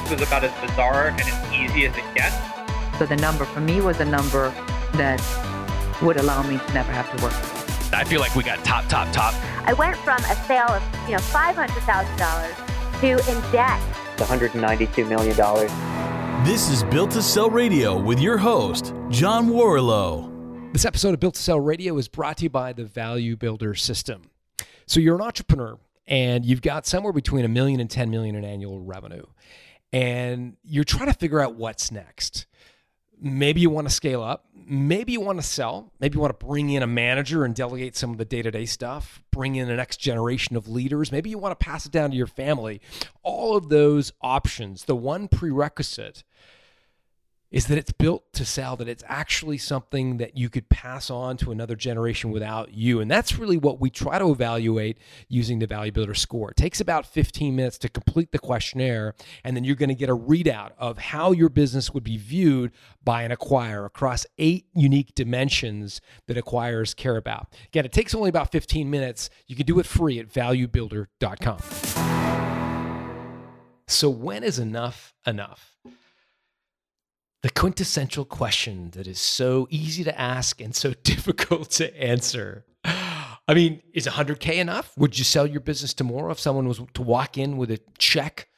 this was about as bizarre and as easy as it gets. So the number for me was a number that would allow me to never have to work. I feel like we got top, top, top. I went from a sale of, you know, $500,000 to in debt. $192 million. This is Built to Sell Radio with your host, John Warrillow. This episode of Built to Sell Radio is brought to you by the Value Builder System. So you're an entrepreneur and you've got somewhere between a million and 10 million in annual revenue. And you're trying to figure out what's next. Maybe you want to scale up. Maybe you want to sell. Maybe you want to bring in a manager and delegate some of the day to day stuff, bring in the next generation of leaders. Maybe you want to pass it down to your family. All of those options, the one prerequisite is that it's built to sell, that it's actually something that you could pass on to another generation without you. And that's really what we try to evaluate using the Value Builder score. It takes about 15 minutes to complete the questionnaire, and then you're going to get a readout of how your business would be viewed by an acquirer across eight unique dimensions that acquirers care about. Again, it takes only about 15 minutes. You can do it free at valuebuilder.com. So, when is enough enough? The quintessential question that is so easy to ask and so difficult to answer. I mean, is 100K enough? Would you sell your business tomorrow if someone was to walk in with a check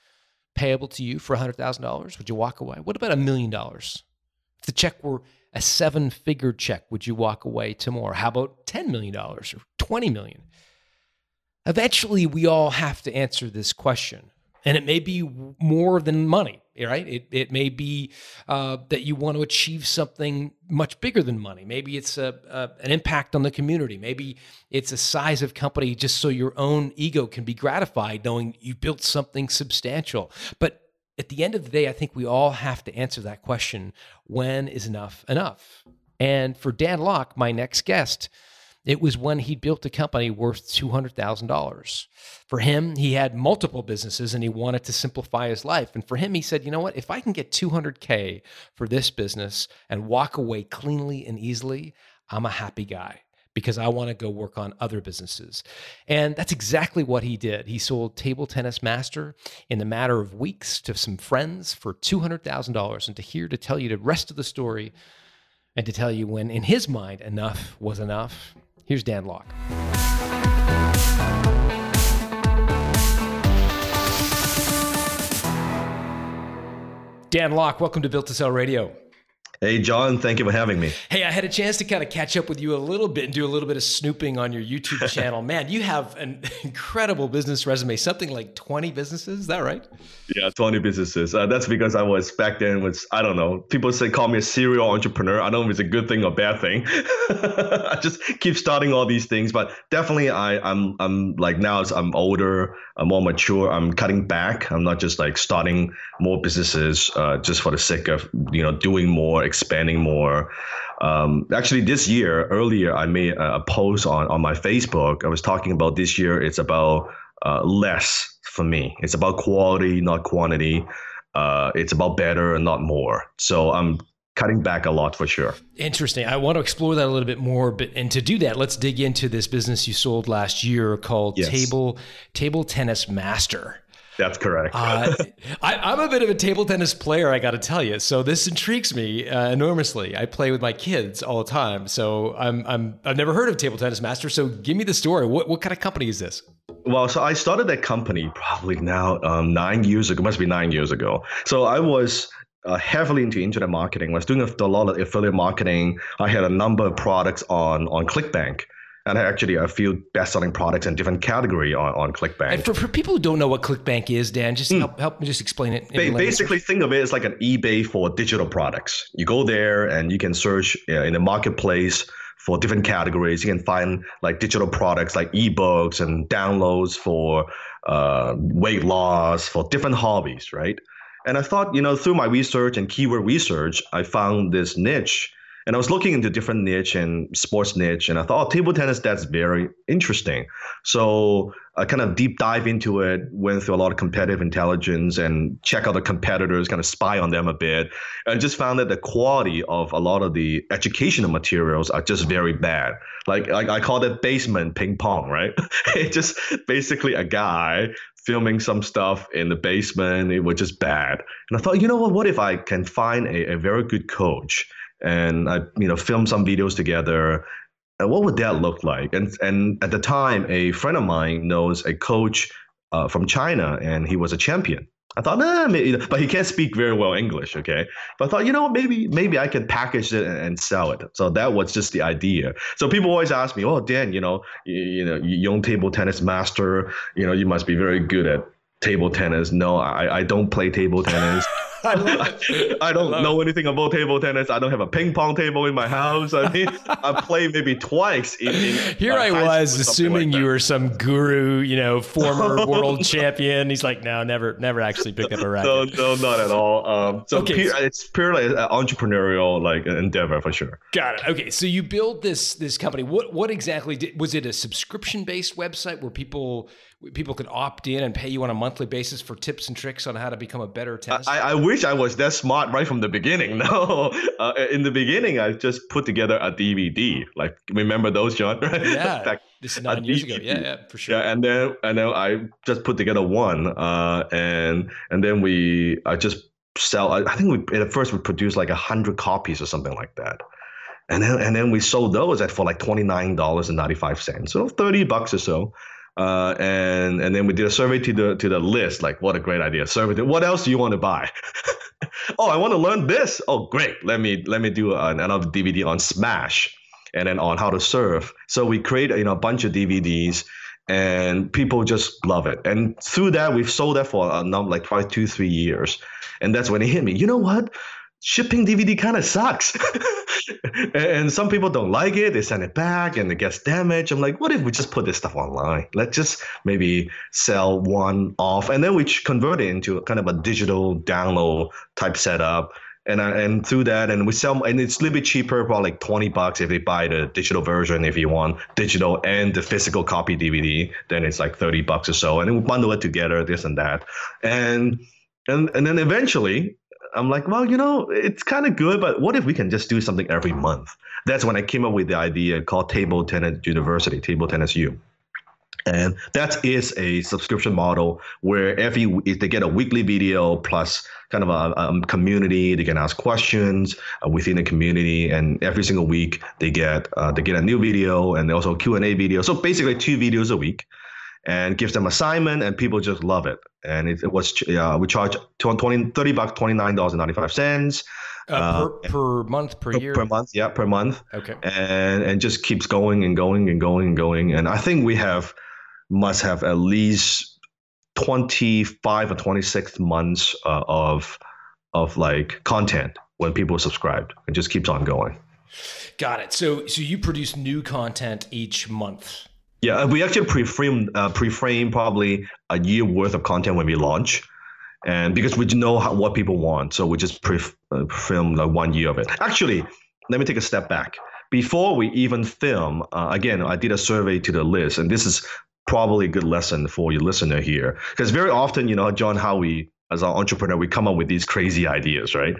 payable to you for $100,000? Would you walk away? What about a million dollars? If the check were a seven figure check, would you walk away tomorrow? How about $10 million or 20 million? Eventually, we all have to answer this question. And it may be more than money, right? It, it may be uh, that you want to achieve something much bigger than money. Maybe it's a, a, an impact on the community. Maybe it's a size of company just so your own ego can be gratified knowing you built something substantial. But at the end of the day, I think we all have to answer that question when is enough enough? And for Dan Lok, my next guest, it was when he built a company worth $200,000. For him, he had multiple businesses and he wanted to simplify his life. And for him, he said, you know what? If I can get 200K for this business and walk away cleanly and easily, I'm a happy guy because I want to go work on other businesses. And that's exactly what he did. He sold Table Tennis Master in the matter of weeks to some friends for $200,000. And to hear to tell you the rest of the story and to tell you when, in his mind, enough was enough, Here's Dan Lok. Dan Lok, welcome to Built to Sell Radio. Hey, John, thank you for having me. Hey, I had a chance to kind of catch up with you a little bit and do a little bit of snooping on your YouTube channel. Man, you have an incredible business resume, something like 20 businesses. Is that right? Yeah, 20 businesses. Uh, that's because I was back then was, I don't know, people say call me a serial entrepreneur. I don't know if it's a good thing or bad thing. I just keep starting all these things, but definitely I, I'm, I'm like now I'm older, I'm more mature, I'm cutting back. I'm not just like starting more businesses uh, just for the sake of, you know, doing more expanding more. Um, actually, this year, earlier, I made a post on, on my Facebook. I was talking about this year, it's about uh, less for me. It's about quality, not quantity. Uh, it's about better and not more. So I'm cutting back a lot for sure. Interesting. I want to explore that a little bit more, but and to do that, let's dig into this business you sold last year called yes. Table Table Tennis Master. That's correct. uh, I, am a bit of a table tennis player, I got to tell you. So this intrigues me uh, enormously. I play with my kids all the time. So I'm, I'm, I've never heard of Table Tennis Master. So give me the story. What, what kind of company is this? Well, so I started that company probably now um, nine years ago. Must be nine years ago. So I was uh, heavily into internet marketing. I was doing a, a lot of affiliate marketing. I had a number of products on on ClickBank and actually a few best-selling products in different category on, on ClickBank. And for, for people who don't know what ClickBank is, Dan, just mm. help, help me just explain it. Ba- basically, think of it as like an eBay for digital products. You go there and you can search uh, in the marketplace for different categories. You can find like digital products like ebooks and downloads for uh, weight loss, for different hobbies, right? And I thought, you know, through my research and keyword research, I found this niche and I was looking into different niche and sports niche, and I thought, oh, table tennis, that's very interesting. So I kind of deep dive into it, went through a lot of competitive intelligence and check out the competitors, kind of spy on them a bit, and just found that the quality of a lot of the educational materials are just very bad. Like, like I call it basement ping pong, right? it's just basically a guy filming some stuff in the basement. It was just bad. And I thought, you know what? What if I can find a, a very good coach and I, you know, film some videos together? And what would that look like? And and at the time, a friend of mine knows a coach uh, from China, and he was a champion. I thought, nah, maybe, but he can't speak very well English. Okay, but I thought, you know, maybe maybe I can package it and, and sell it. So that was just the idea. So people always ask me, oh, Dan, you know, you, you know, young table tennis master, you know, you must be very good at table tennis. No, I, I don't play table tennis. I, I, don't I know it. anything about table tennis. I don't have a ping pong table in my house. I mean, I played maybe twice. In, in Here I was assuming like you were some guru, you know, former world champion. He's like, no, never, never actually picked up a racket. No, no, not at all. Um, so okay. Pure, it's purely an entrepreneurial like endeavor for sure. Got it. Okay, so you build this this company. What what exactly did, was it? A subscription based website where people people could opt in and pay you on a monthly basis for tips and tricks on how to become a better tennis. I, I wish I was that smart right from the beginning. No, uh, in the beginning, I just put together a DVD. Like, remember those, John? Yeah, Back, this is nine years DVD. ago. Yeah, yeah, for sure. Yeah, and then and then I just put together one, uh, and and then we I just sell. I, I think we at first we produced like a hundred copies or something like that. And then, and then we sold those at for like twenty nine dollars and ninety five cents, so thirty bucks or so. Uh, and and then we did a survey to the to the list. Like, what a great idea! Survey. To, What else do you want to buy? oh, I want to learn this. Oh, great. Let me let me do an, another DVD on Smash, and then on how to serve. So we create you know a bunch of DVDs, and people just love it. And through that, we've sold that for a number like five, two, three years. And that's when it hit me. You know what? Shipping DVD kind of sucks. and some people don't like it. They send it back and it gets damaged. I'm like, what if we just put this stuff online? Let's just maybe sell one off. And then we convert it into kind of a digital download type setup. And, uh, and through that, and we sell, and it's a little bit cheaper, probably like 20 bucks if they buy the digital version. If you want digital and the physical copy DVD, then it's like 30 bucks or so. And then we bundle it together, this and that. And and and then eventually I'm like, well, you know, it's kind of good, but what if we can just do something every month? That's when I came up with the idea called Table Tennis University, Table Tennis U. And that is a subscription model where every they get a weekly video plus kind of a, a community. They can ask questions uh, within the community, and every single week they get uh, they get a new video and also Q and A video. So basically, two videos a week and gives them assignment and people just love it. And it, it was uh, we charge 20 30 bucks 29 dollars and 95 cents uh, uh, per, per month per, per, year? per month yeah per month. Okay. And and just keeps going and going and going and going. And i think we have must have at least 25 or 26 months uh, of of like content when people subscribed. It just keeps on going. Got it. So so you produce new content each month yeah, uh, we actually pre-frame uh, pre-frame probably a year worth of content when we launch, and because we know how, what people want, so we just pre-film uh, like one year of it. Actually, let me take a step back. Before we even film, uh, again, I did a survey to the list, and this is probably a good lesson for your listener here, because very often, you know, John, how we as an entrepreneur, we come up with these crazy ideas, right?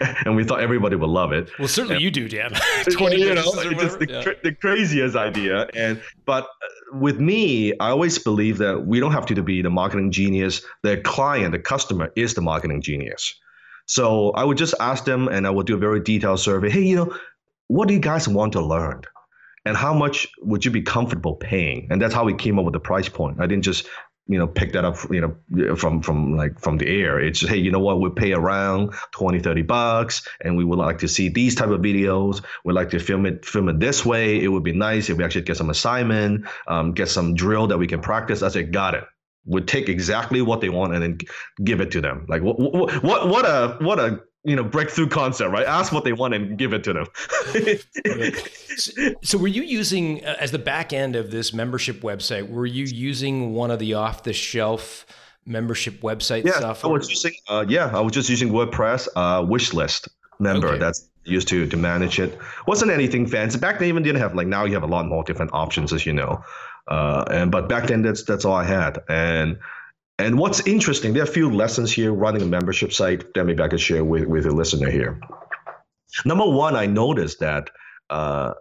and we thought everybody would love it. Well, certainly and, you do, Dan. Twenty you know, just the, yeah. the craziest idea. And but uh, with me, I always believe that we don't have to be the marketing genius. The client, the customer, is the marketing genius. So I would just ask them, and I would do a very detailed survey. Hey, you know, what do you guys want to learn? and how much would you be comfortable paying? And that's how we came up with the price point. I didn't just you know pick that up you know from from like from the air. It's hey you know what? We pay around 20 30 bucks and we would like to see these type of videos. We'd like to film it film it this way. It would be nice if we actually get some assignment um, get some drill that we can practice. I said got it. Would take exactly what they want and then give it to them. Like what what what a what a you know breakthrough concept right? Ask what they want and give it to them. So, so, were you using uh, as the back end of this membership website were you using one of the off the shelf membership website yeah, software? I was using uh, yeah I was just using WordPress uh, wish list member okay. that's used to to manage it. Wasn't anything fancy. Back then even didn't have like now you have a lot more different options as you know. Uh, and but back then that's that's all I had. And and what's interesting, there are a few lessons here running a membership site that maybe I could share with, with a listener here. Number one, I noticed that uh,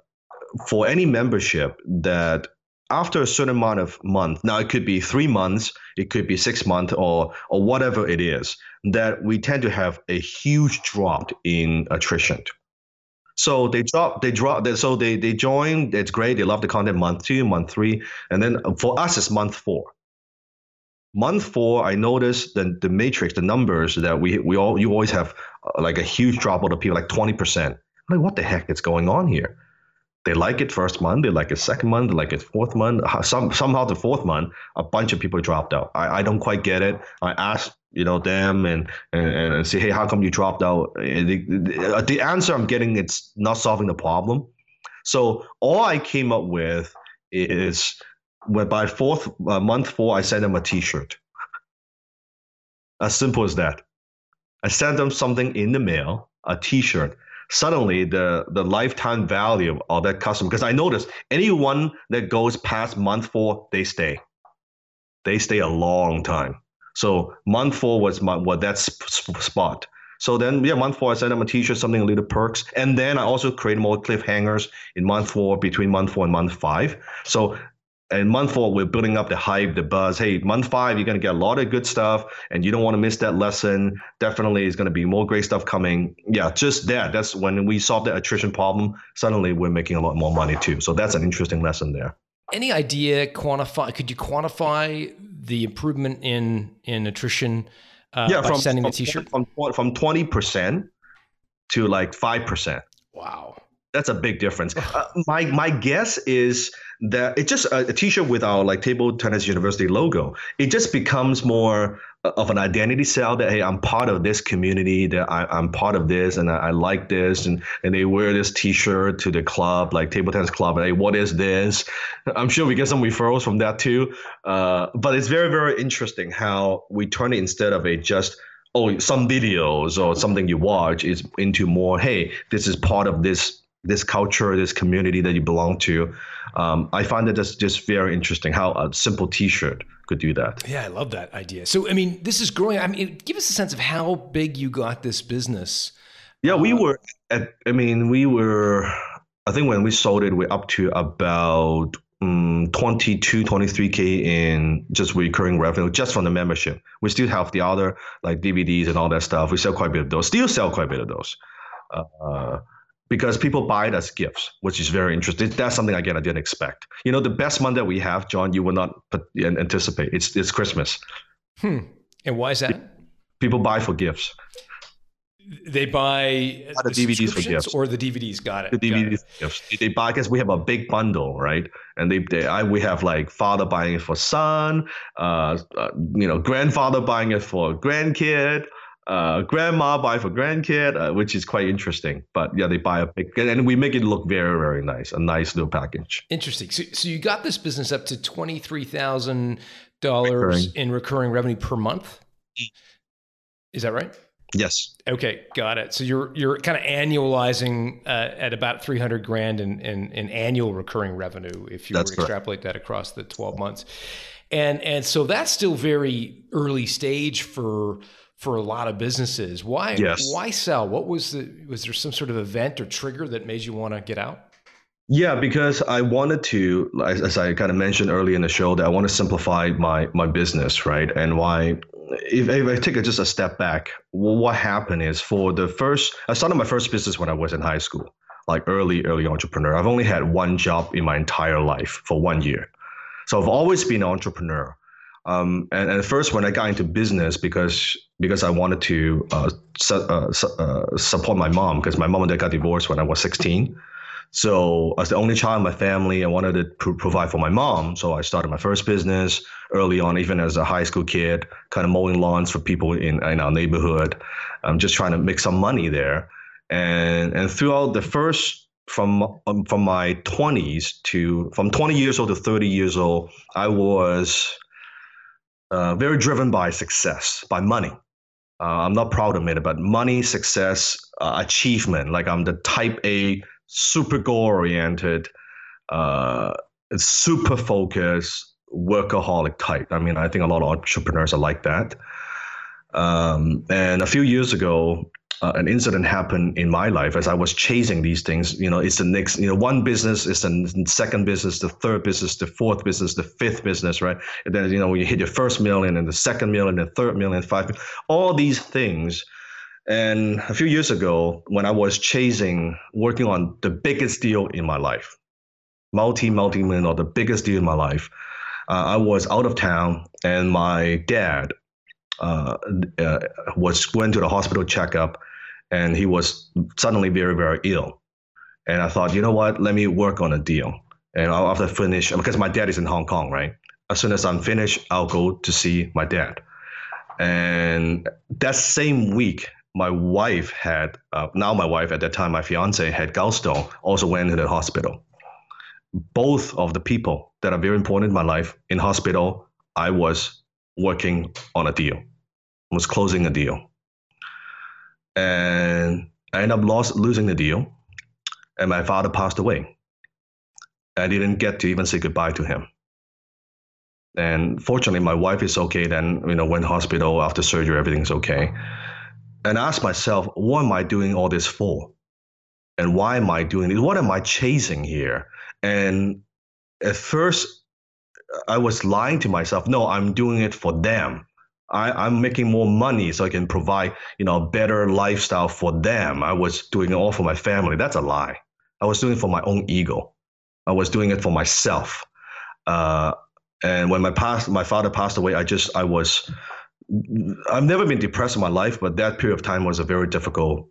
for any membership that after a certain amount of month, now it could be three months, it could be six months, or or whatever it is, that we tend to have a huge drop in attrition. So they drop, they drop, so they they join. It's great. They love the content. Month two, month three, and then for us, it's month four. Month four, I noticed the the matrix, the numbers that we we all you always have uh, like a huge drop of people, like twenty percent. Like what the heck is going on here? They like it first month, they like it second month, they like it fourth month. Uh, some somehow the fourth month, a bunch of people dropped out. I, I don't quite get it. I asked you know them and and, and say, hey, how come you dropped out? Uh, the, the, uh, the answer I'm getting it's not solving the problem. So all I came up with is by fourth uh, month four, I sent them a T-shirt. as simple as that. I sent them something in the mail, a T-shirt. Suddenly the the lifetime value of that customer because i noticed anyone that goes past month four they stay. They stay a long time. So month four was my what that spot. So then yeah month four i sent them a t-shirt something a little perks. And then i also create more cliffhangers in month four between month four and month five. So and month four, we're building up the hype, the buzz. Hey, month five, you're going to get a lot of good stuff, and you don't want to miss that lesson. Definitely, is going to be more great stuff coming. Yeah, just that. That's when we solve the attrition problem. Suddenly, we're making a lot more money too. So that's an interesting lesson there. Any idea quantify? Could you quantify the improvement in in attrition? Uh, yeah, from sending from, the T-shirt from from twenty percent to like five percent. Wow, that's a big difference. Uh, my my guess is that it's just a, a t-shirt with our like table tennis university logo it just becomes more of an identity cell that hey i'm part of this community that I, am part of this and I, I, like this and, and they wear this t-shirt to the club like table tennis club and hey what is this? I'm sure we get some referrals from that too. Uh, but it's very very interesting how we turn it instead of a just oh some videos or something you watch is into more hey this is part of this this culture, this community that you belong to. Um, I find that that's just very interesting how a simple T-shirt could do that. Yeah, I love that idea. So, I mean, this is growing. I mean, give us a sense of how big you got this business. Yeah, we uh, were at. I mean, we were. I think when we sold it, we're up to about um, 22, 23k in just recurring revenue just from the membership. We still have the other like DVDs and all that stuff. We sell quite a bit of those. Still sell quite a bit of those. Uh, because people buy it as gifts, which is very interesting. That's something again I didn't expect. You know, the best month that we have, John, you will not anticipate. It's it's Christmas. Hmm. And why is that? People buy for gifts. They buy the, the DVDs for gifts, or the DVDs. Got it. The DVDs gifts. They buy because we have a big bundle, right? And they, they I, we have like father buying it for son, uh, uh, you know, grandfather buying it for grandkid, uh, grandma buy for grandkid, uh, which is quite interesting. But yeah, they buy a big, and we make it look very, very nice, a nice little package. Interesting. So, so you got this business up to twenty three thousand dollars in recurring revenue per month. Is that right? Yes. Okay, got it. So you're you're kind of annualizing uh, at about three hundred grand in, in, in annual recurring revenue if you That's were to extrapolate that across the twelve months, and and so that's still very early stage for for a lot of businesses. Why yes. why sell? What was the was there some sort of event or trigger that made you want to get out? Yeah, because I wanted to, as I kind of mentioned earlier in the show, that I want to simplify my my business, right? And why, if, if I take just a step back, what happened is for the first, I started my first business when I was in high school, like early early entrepreneur. I've only had one job in my entire life for one year, so I've always been an entrepreneur. Um, and, and, at first, when I got into business, because because I wanted to uh, su- uh, su- uh, support my mom, because my mom and dad got divorced when I was 16. So as the only child in my family, I wanted to pr- provide for my mom. So I started my first business early on, even as a high school kid, kind of mowing lawns for people in, in our neighborhood. I'm just trying to make some money there. And and throughout the first from um, from my 20s to from 20 years old to 30 years old, I was uh, very driven by success, by money. Uh, I'm not proud of it, but money, success, uh, achievement. Like I'm the type A, super goal oriented, uh, super focused, workaholic type. I mean, I think a lot of entrepreneurs are like that. Um, and a few years ago, uh, an incident happened in my life as I was chasing these things. You know, it's the next, you know, one business is the second business, the third business, the fourth business, the fifth business, right? And then, you know, when you hit your first million and the second million, and the third million, five, all these things. And a few years ago, when I was chasing, working on the biggest deal in my life, multi, multi million or the biggest deal in my life, uh, I was out of town and my dad uh, uh, was went to the hospital checkup, and he was suddenly very very ill. And I thought, you know what? Let me work on a deal. And I'll, after I finish, because my dad is in Hong Kong, right? As soon as I'm finished, I'll go to see my dad. And that same week, my wife had uh, now my wife at that time, my fiance had gallstone, also went to the hospital. Both of the people that are very important in my life in hospital, I was working on a deal, was closing a deal. And I ended up lost, losing the deal, and my father passed away. I didn't get to even say goodbye to him. And fortunately, my wife is okay. Then, you know, went hospital after surgery, everything's okay. And I asked myself, what am I doing all this for? And why am I doing this? What am I chasing here? And at first, I was lying to myself. No, I'm doing it for them. I, I'm making more money so I can provide, you know, a better lifestyle for them. I was doing it all for my family. That's a lie. I was doing it for my own ego. I was doing it for myself. Uh, and when my past, my father passed away, I just, I was, I've never been depressed in my life, but that period of time was a very difficult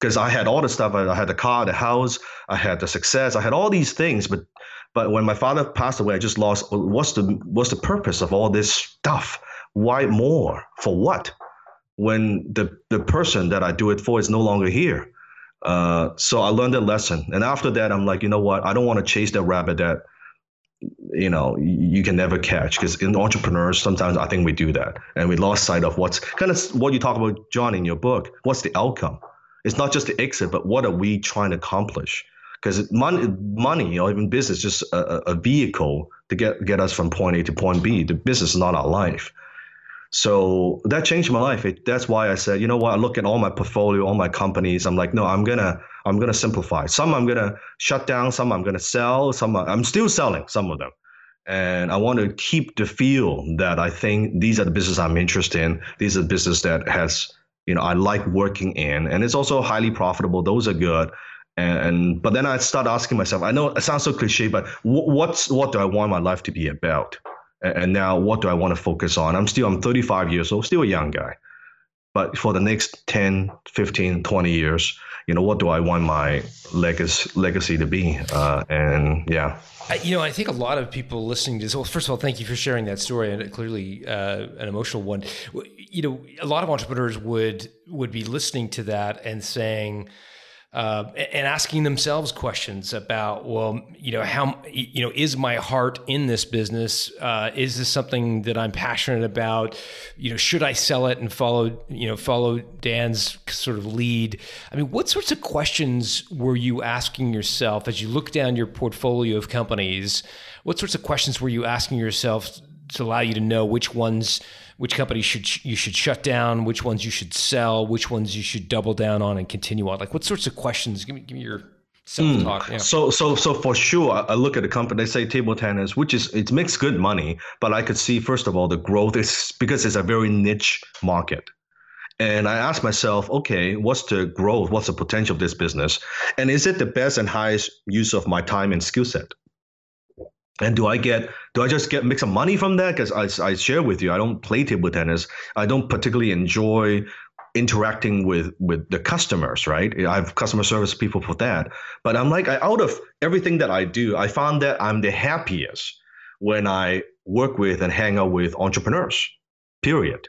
because I had all the stuff. I had the car, the house, I had the success, I had all these things, but but when my father passed away, I just lost. What's the what's the purpose of all this stuff? Why more? For what? When the the person that I do it for is no longer here. Uh, so I learned a lesson, and after that, I'm like, you know what? I don't want to chase that rabbit that you know you can never catch because in entrepreneurs sometimes i think we do that and we lost sight of what's kind of what you talk about john in your book what's the outcome it's not just the exit but what are we trying to accomplish because money, money or even business, is just a, a, vehicle to get get us from point A to point B. The business is not our life. So that changed my life. It, that's why I said, you know what? I look at all my portfolio, all my companies. I'm like, no, I'm gonna I'm gonna simplify. Some I'm gonna shut down. Some I'm gonna sell. Some I'm still selling some of them. And I want to keep the feel that I think these are the business I'm interested in. These are the business that has, you know, I like working in, and it's also highly profitable. Those are good. And, and, but then I start asking myself, I know it sounds so cliche, but what's what do I want my life to be about? And, and now what do I want to focus on? I'm still I'm 35 years old, still a young guy. But for the next 10, 15, 20 years, you know, what do I want my legacy legacy to be? Uh, and yeah. You know, I think a lot of people listening to this. Well, first of all, thank you for sharing that story, and clearly uh, an emotional one. You know, a lot of entrepreneurs would would be listening to that and saying, uh, and asking themselves questions about, well, you know, how, you know, is my heart in this business? Uh, is this something that I'm passionate about? You know, should I sell it and follow, you know, follow Dan's sort of lead? I mean, what sorts of questions were you asking yourself as you look down your portfolio of companies? What sorts of questions were you asking yourself to allow you to know which ones? which companies should you should shut down, which ones you should sell, which ones you should double down on and continue on? Like what sorts of questions? Give me give me your self talk. Mm. Yeah. So so so for sure, I look at the company. They say table tennis, which is it makes good money, but I could see first of all the growth is because it's a very niche market. And I ask myself, okay, what's the growth? What's the potential of this business? And is it the best and highest use of my time and skill set? And do I get do I just get make some money from that? Because I, I share with you, I don't play table tennis. I don't particularly enjoy interacting with with the customers, right? I have customer service people for that. But I'm like, I, out of everything that I do, I found that I'm the happiest when I work with and hang out with entrepreneurs. Period.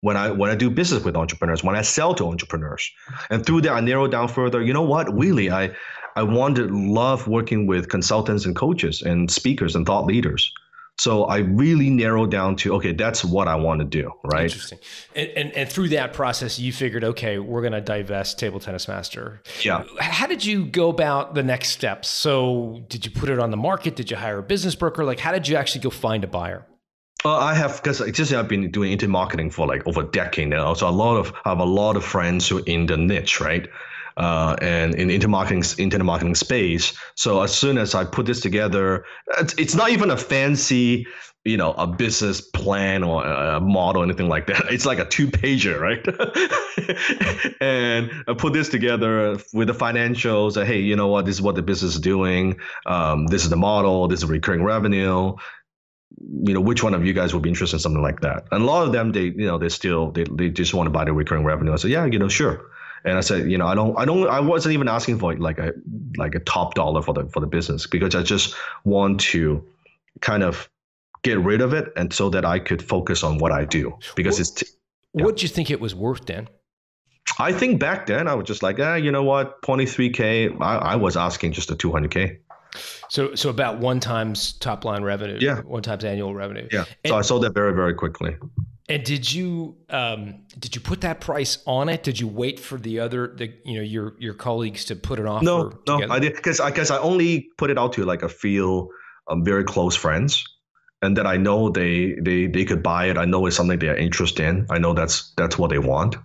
When I when I do business with entrepreneurs, when I sell to entrepreneurs, and through that I narrow down further. You know what? Really, I I wanted love working with consultants and coaches and speakers and thought leaders. So I really narrowed down to okay, that's what I want to do, right? Interesting. And, and, and through that process, you figured, okay, we're going to divest Table Tennis Master. Yeah. How did you go about the next steps? So did you put it on the market? Did you hire a business broker? Like, how did you actually go find a buyer? Uh, I have because just I've been doing internet marketing for like over a decade now. So a lot of I have a lot of friends who are in the niche, right? Uh, and in internet marketing internet marketing space. So as soon as I put this together, it's, it's not even a fancy, you know, a business plan or a model, or anything like that. It's like a two pager, right? and I put this together with the financials. Hey, you know what? This is what the business is doing. Um, this is the model. This is recurring revenue you know which one of you guys would be interested in something like that and a lot of them they you know they still they, they just want to buy the recurring revenue i said yeah you know sure and i said you know i don't i don't i wasn't even asking for like a like a top dollar for the for the business because i just want to kind of get rid of it and so that i could focus on what i do because what, it's t- yeah. what do you think it was worth dan i think back then i was just like ah, you know what 23k I, I was asking just a 200k so so about one times top line revenue. Yeah. One times annual revenue. Yeah. And, so I sold that very very quickly. And did you um, did you put that price on it? Did you wait for the other the you know your your colleagues to put it off? No, no, I did because I guess I only put it out to like a few um, very close friends, and that I know they they they could buy it. I know it's something they are interested in. I know that's that's what they want.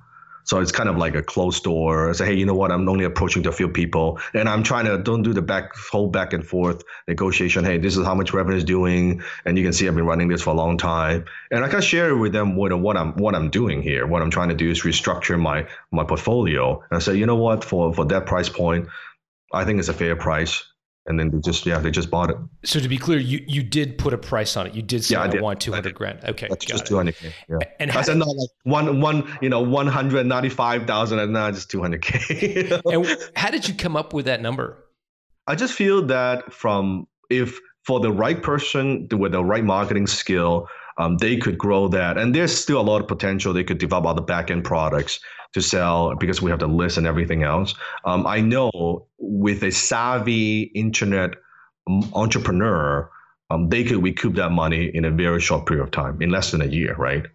So it's kind of like a closed door. I say, hey, you know what? I'm only approaching a few people, and I'm trying to don't do the back whole back and forth negotiation. Hey, this is how much revenue is doing, and you can see I've been running this for a long time, and I can share with them what, what I'm what I'm doing here. What I'm trying to do is restructure my my portfolio, and I say, you know what? For for that price point, I think it's a fair price and then they just yeah they just bought it. So to be clear, you you did put a price on it. You did say yeah, I, did. want two hundred grand. Okay, that's just two hundred k. Yeah, and I said no like one one you know one hundred ninety five thousand and now just two hundred k. And how did you come up with that number? I just feel that from if for the right person with the right marketing skill, um, they could grow that, and there's still a lot of potential. They could develop other back end products to sell because we have the list and everything else. Um, I know with a savvy internet entrepreneur, um, they could recoup that money in a very short period of time, in less than a year, right?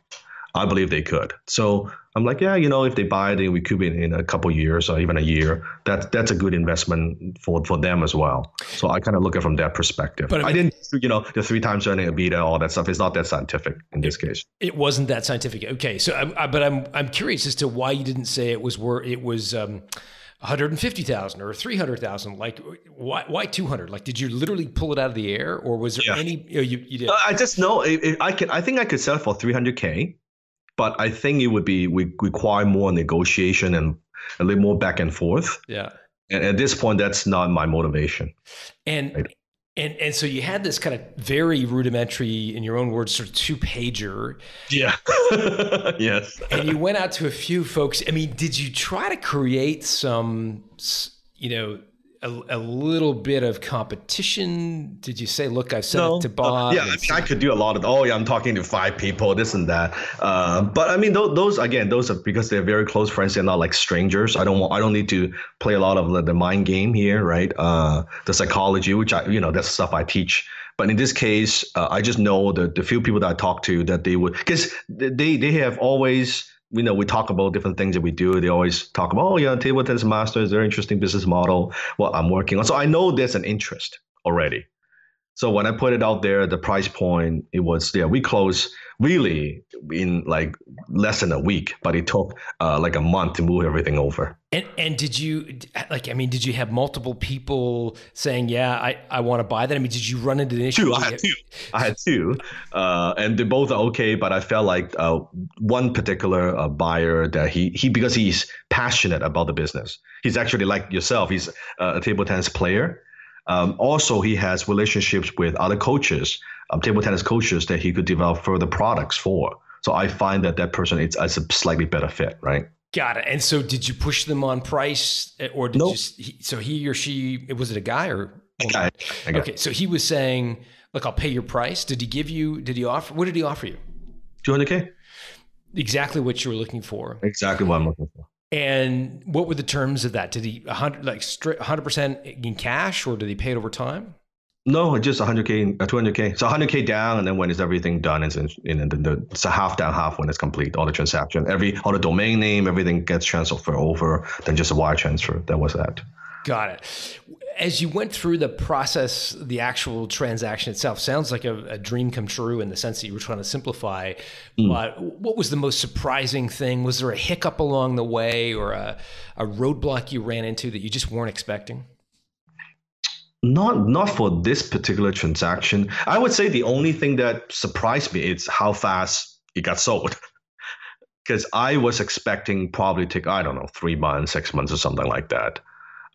I believe they could. So I'm like, yeah, you know, if they buy it, they recoup it in a couple years or even a year. That's that's a good investment for for them as well. So I kind of look at it from that perspective. But I, mean, I didn't, you know, the three times earning EBITDA, all that stuff. It's not that scientific in this case. It wasn't that scientific. Okay, so I, I, but I'm I'm curious as to why you didn't say it was where it was. Um, 150,000 or 300,000 like why why 200 like did you literally pull it out of the air or was there yeah. any you, you, you did I just know I can I think I could sell it for 300k but I think it would be we require more negotiation and a little more back and forth. Yeah. And at this point, that's not my motivation. And right? and and so you had this kind of very rudimentary, in your own words, sort of two pager. Yeah. yes. and you went out to a few folks. I mean, did you try to create some, you know, a, a, little bit of competition? Did you say, "Look, I've sent no, it to Bob"? Uh, yeah, I mean, I could do a lot of. Oh, yeah, I'm talking to five people, this and that. Uh, but I mean, those, those, again, those are because they're very close friends. They're not like strangers. I don't want. I don't need to play a lot of the, the mind game here, right? Uh, the psychology, which I, you know, that's stuff I teach. But in this case, uh, I just know the the few people that I talk to that they would because they they have always you know, we talk about different things that we do. They always talk about, oh, yeah, table tennis master is very interesting business model. What I'm working on. So I know there's an interest already. So when I put it out there, the price point, it was, yeah, we closed really in like less than a week, but it took uh, like a month to move everything over. And and did you like? I mean, did you have multiple people saying, "Yeah, I, I want to buy that"? I mean, did you run into an issue? Two, I had two. I had two, uh, and they both are okay. But I felt like uh, one particular uh, buyer that he he because he's passionate about the business. He's actually like yourself. He's a table tennis player um, also, he has relationships with other coaches, um, table tennis coaches that he could develop further products for. So I find that that person is, is a slightly better fit, right? Got it. And so, did you push them on price, eh, or did nope. you? So he or she was it a guy or? A guy. A guy. Okay, so he was saying, "Look, I'll pay your price." Did he give you? Did he offer? What did he offer you? Two hundred k. Exactly what you were looking for. Exactly what I'm looking for. And what were the terms of that? Did he 100 like 100% in cash or did he pay it over time? No, just 100k, 200k. Uh, so 100k down, and then when is everything done, it's in, in the, the, it's a half down, half when it's complete. All the transaction, every all the domain name, everything gets transferred over. Then just a wire transfer. That was that. Got it. As you went through the process, the actual transaction itself sounds like a, a dream come true in the sense that you were trying to simplify. Mm. But what was the most surprising thing? Was there a hiccup along the way or a, a roadblock you ran into that you just weren't expecting? Not not for this particular transaction. I would say the only thing that surprised me is how fast it got sold. Because I was expecting probably take I don't know three months, six months, or something like that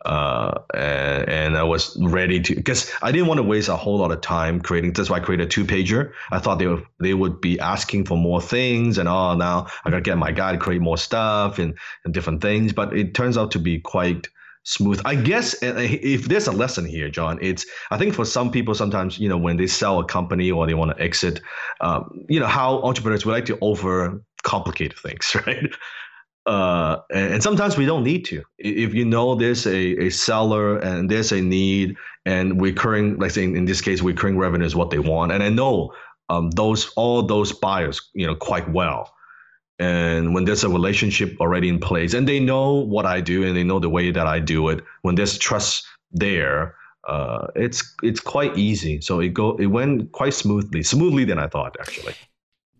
uh, and, and, I was ready to because I didn't want to waste a whole lot of time creating. That's why I created a two pager. I thought they would, they would be asking for more things, and oh, now I gotta get my guy to create more stuff and, and different things. But it turns out to be quite smooth. I guess if there's a lesson here, John, it's I think for some people sometimes you know when they sell a company or they want to exit, um, you know how entrepreneurs would like to over complicate things, right? Uh, and, sometimes we don't need to. If you know there's a, a seller and there's a need and recurring, like saying in this case, recurring revenue is what they want, and I know um, those all those buyers, you know, quite well. And when there's a relationship already in place, and they know what I do, and they know the way that I do it, when there's trust there, uh, it's it's quite easy. So it go it went quite smoothly, smoothly than I thought actually.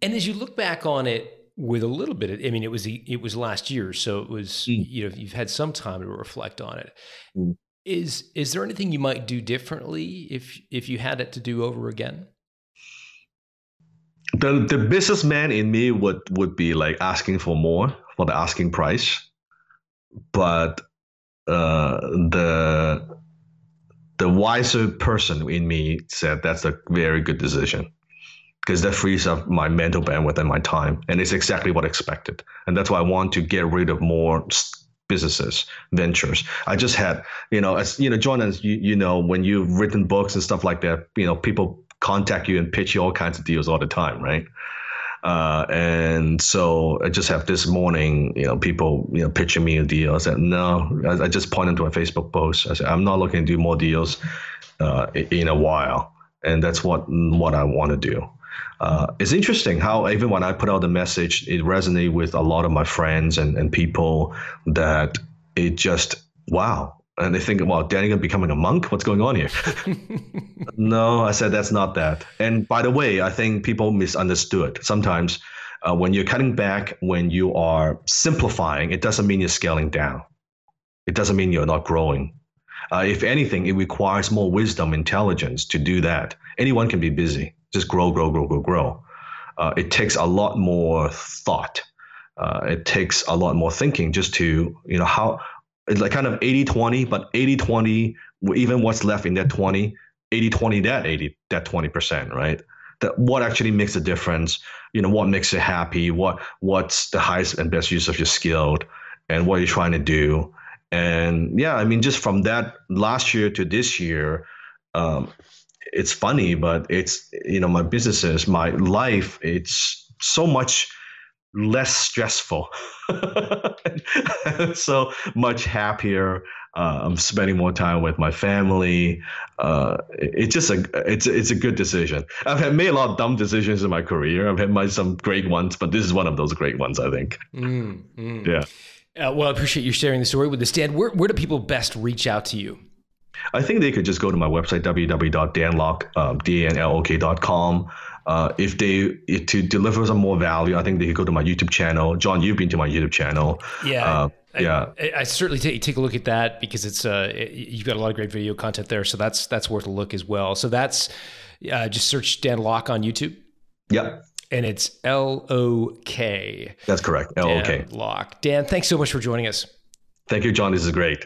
And as you look back on it, with a little bit of, I mean, it was it was last year, so it was mm. you know you've had some time to reflect on it. Mm. Is is there anything you might do differently if if you had it to do over again? The the businessman in me would would be like asking for more for the asking price, but uh, the the wiser person in me said that's a very good decision because that frees up my mental bandwidth and my time. And it's exactly what I expected. And that's why I want to get rid of more businesses, ventures. I just had, you know, as you know, John, as you, you know, when you've written books and stuff like that, you know, people contact you and pitch you all kinds of deals all the time, right? Uh, and so I just have this morning, you know, people, you know, pitching me a deal. I said, no, I, I just pointed to my Facebook post. I said, I'm not looking to do more deals uh, in a while. And that's what what I want to do uh, it's interesting how even when I put out the message, it resonated with a lot of my friends and, and people that it just, wow. And they think, well, Danny becoming a monk? What's going on here? no, I said that's not that. And by the way, I think people misunderstood. Sometimes uh, when you're cutting back, when you are simplifying, it doesn't mean you're scaling down. It doesn't mean you're not growing. Uh, if anything, it requires more wisdom, intelligence to do that. Anyone can be busy just grow, grow, grow, grow, grow. Uh, it takes a lot more thought. Uh, it takes a lot more thinking just to, you know, how it's like kind of 80 20, but 80 20, even what's left in that 20, 80 20, that 80, that 20%, right? That what actually makes a difference, you know, what makes you happy, what what's the highest and best use of your skill, and what you're trying to do. And yeah, I mean, just from that last year to this year, um, it's funny, but it's you know my businesses, my life, it's so much less stressful, so much happier. Uh, I'm spending more time with my family. Uh, it's just a it's it's a good decision. I've had made a lot of dumb decisions in my career. I've had my, some great ones, but this is one of those great ones. I think. Mm, mm. Yeah. Uh, well, I appreciate you sharing the story with us, Dan. Where where do people best reach out to you? I think they could just go to my website www.danlok.com. Um, uh, if they if to deliver some more value, I think they could go to my YouTube channel. John, you've been to my YouTube channel. Yeah. Uh, yeah, I, I, certainly take take a look at that because it's uh you've got a lot of great video content there, so that's that's worth a look as well. So that's uh, just search Dan Lok on YouTube. Yep. And it's L O K. That's correct. L O K. Lok. Dan, thanks so much for joining us. Thank you, John. This is great.